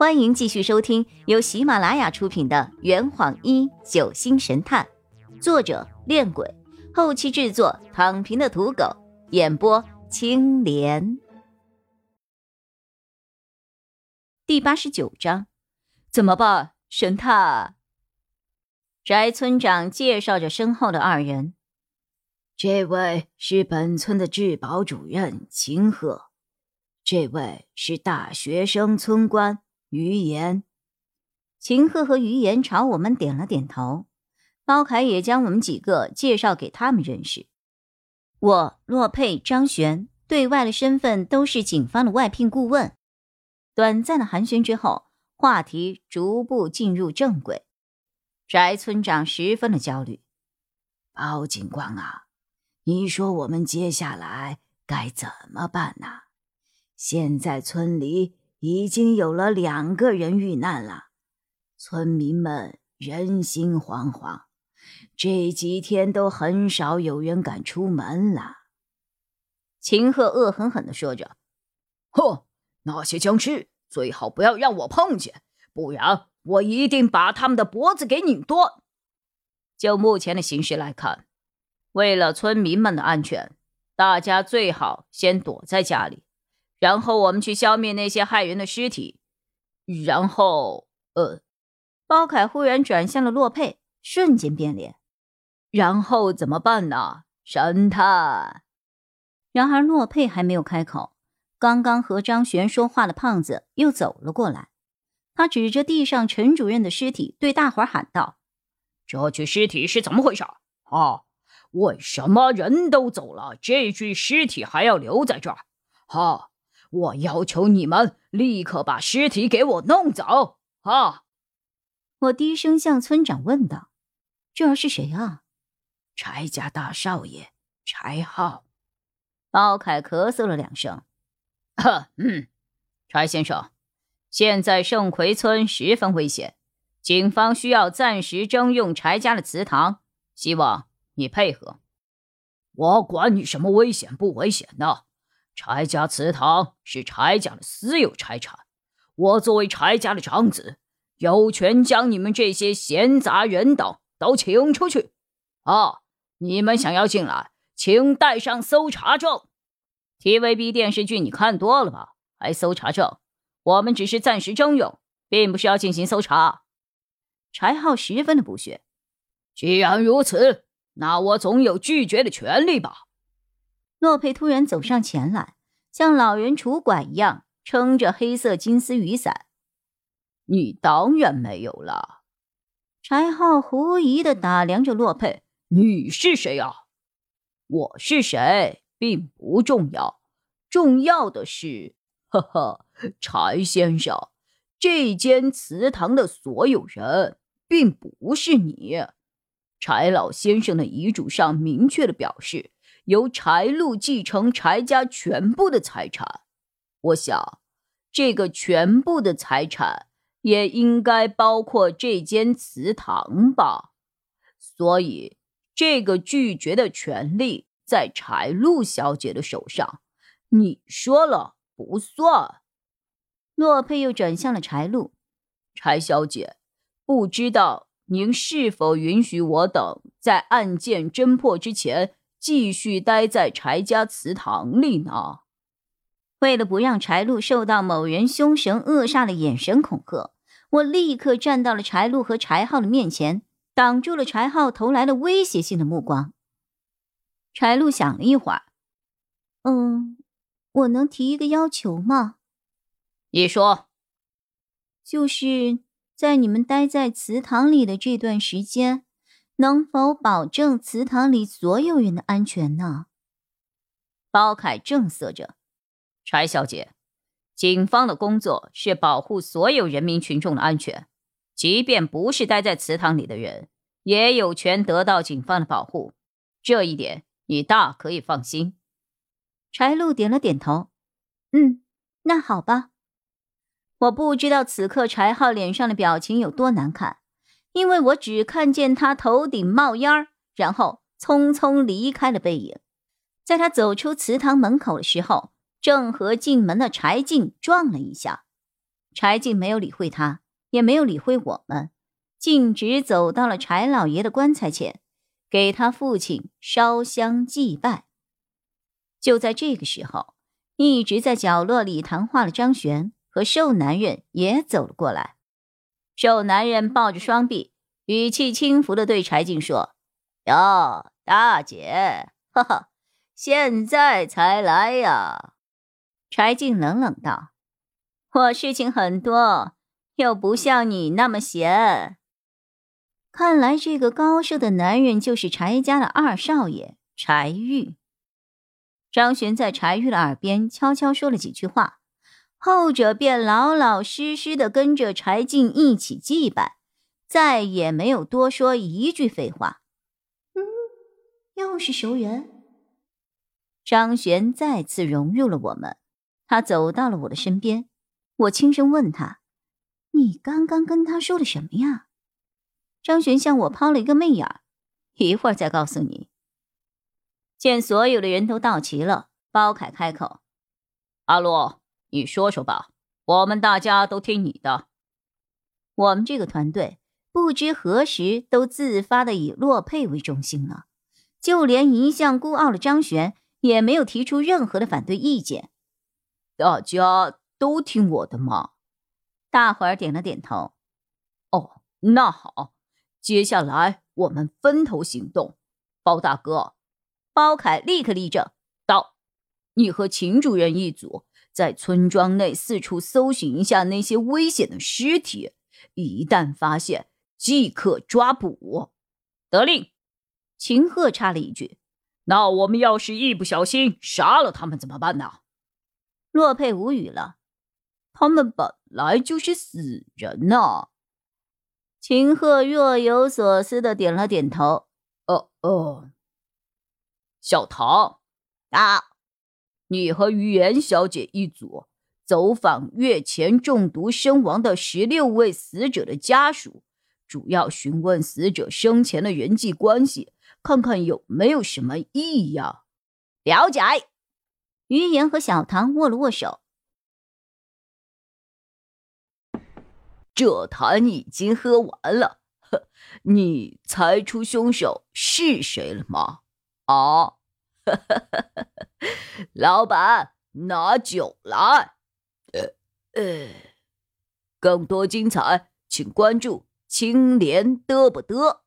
欢迎继续收听由喜马拉雅出品的《圆谎一九星神探》，作者：恋鬼，后期制作：躺平的土狗，演播：青莲。第八十九章，怎么办？神探。翟村长介绍着身后的二人，这位是本村的治保主任秦鹤，这位是大学生村官。于言，秦鹤和于言朝我们点了点头。包凯也将我们几个介绍给他们认识。我洛佩、张璇对外的身份都是警方的外聘顾问。短暂的寒暄之后，话题逐步进入正轨。翟村长十分的焦虑：“包警官啊，你说我们接下来该怎么办呢？现在村里……”已经有了两个人遇难了，村民们人心惶惶，这几天都很少有人敢出门了。秦鹤恶狠狠地说着：“哼，那些僵尸最好不要让我碰见，不然我一定把他们的脖子给拧断。”就目前的形势来看，为了村民们的安全，大家最好先躲在家里。然后我们去消灭那些害人的尸体，然后，呃，包凯忽然转向了洛佩，瞬间变脸。然后怎么办呢，神探？然而洛佩还没有开口，刚刚和张璇说话的胖子又走了过来，他指着地上陈主任的尸体，对大伙喊道：“这具尸体是怎么回事？啊，为什么人都走了，这具尸体还要留在这儿？哈！”我要求你们立刻把尸体给我弄走！啊！我低声向村长问道：“这是谁啊？”柴家大少爷柴浩。包凯咳嗽了两声：“嗯，柴先生，现在盛奎村十分危险，警方需要暂时征用柴家的祠堂，希望你配合。我管你什么危险不危险的！”柴家祠堂是柴家的私有财产，我作为柴家的长子，有权将你们这些闲杂人等都请出去。啊，你们想要进来，请带上搜查证。TVB 电视剧你看多了吧？还搜查证？我们只是暂时征用，并不是要进行搜查。柴浩十分的不屑。既然如此，那我总有拒绝的权利吧？洛佩突然走上前来，像老人拄拐一样撑着黑色金丝雨伞。你当然没有了。柴浩狐疑的打量着洛佩：“你是谁啊？我是谁并不重要，重要的是，呵呵，柴先生，这间祠堂的所有人并不是你。柴老先生的遗嘱上明确的表示。”由柴禄继承柴家全部的财产，我想，这个全部的财产也应该包括这间祠堂吧。所以，这个拒绝的权利在柴禄小姐的手上，你说了不算。洛佩又转向了柴禄，柴小姐，不知道您是否允许我等在案件侦破之前。继续待在柴家祠堂里呢。为了不让柴禄受到某人凶神恶煞的眼神恐吓，我立刻站到了柴禄和柴浩的面前，挡住了柴浩投来的威胁性的目光。柴禄想了一会儿，嗯，我能提一个要求吗？你说，就是在你们待在祠堂里的这段时间。能否保证祠堂里所有人的安全呢？包凯正色着，柴小姐，警方的工作是保护所有人民群众的安全，即便不是待在祠堂里的人，也有权得到警方的保护，这一点你大可以放心。柴禄点了点头，嗯，那好吧。我不知道此刻柴浩脸上的表情有多难看。因为我只看见他头顶冒烟儿，然后匆匆离开了背影。在他走出祠堂门口的时候，正和进门的柴进撞了一下。柴进没有理会他，也没有理会我们，径直走到了柴老爷的棺材前，给他父亲烧香祭拜。就在这个时候，一直在角落里谈话的张璇和瘦男人也走了过来。瘦男人抱着双臂，语气轻浮的对柴进说：“哟，大姐，哈哈，现在才来呀？”柴进冷冷道：“我事情很多，又不像你那么闲。”看来这个高瘦的男人就是柴家的二少爷柴玉。张璇在柴玉的耳边悄悄说了几句话，后者便老老实实的跟着柴进一起祭拜，再也没有多说一句废话。嗯，又是熟人。张璇再次融入了我们，他走到了我的身边，我轻声问他：“你刚刚跟他说了什么呀？”张璇向我抛了一个媚眼，一会儿再告诉你。见所有的人都到齐了，包凯开口：“阿洛，你说说吧，我们大家都听你的。”我们这个团队不知何时都自发的以洛佩为中心了，就连一向孤傲的张璇也没有提出任何的反对意见。大家都听我的吗？大伙儿点了点头。哦，那好，接下来我们分头行动，包大哥。包凯立刻立正道：“你和秦主任一组，在村庄内四处搜寻一下那些危险的尸体，一旦发现，即刻抓捕。”得令。秦鹤插了一句：“那我们要是一不小心杀了他们怎么办呢？”洛佩无语了：“他们本来就是死人呐。”秦鹤若有所思的点了点头：“哦哦。”小唐，啊，你和于言小姐一组，走访月前中毒身亡的十六位死者的家属，主要询问死者生前的人际关系，看看有没有什么异样。了解。于言和小唐握了握手。这坛已经喝完了，呵，你猜出凶手是谁了吗？啊，老板，拿酒来。呃呃，更多精彩，请关注青莲嘚不嘚。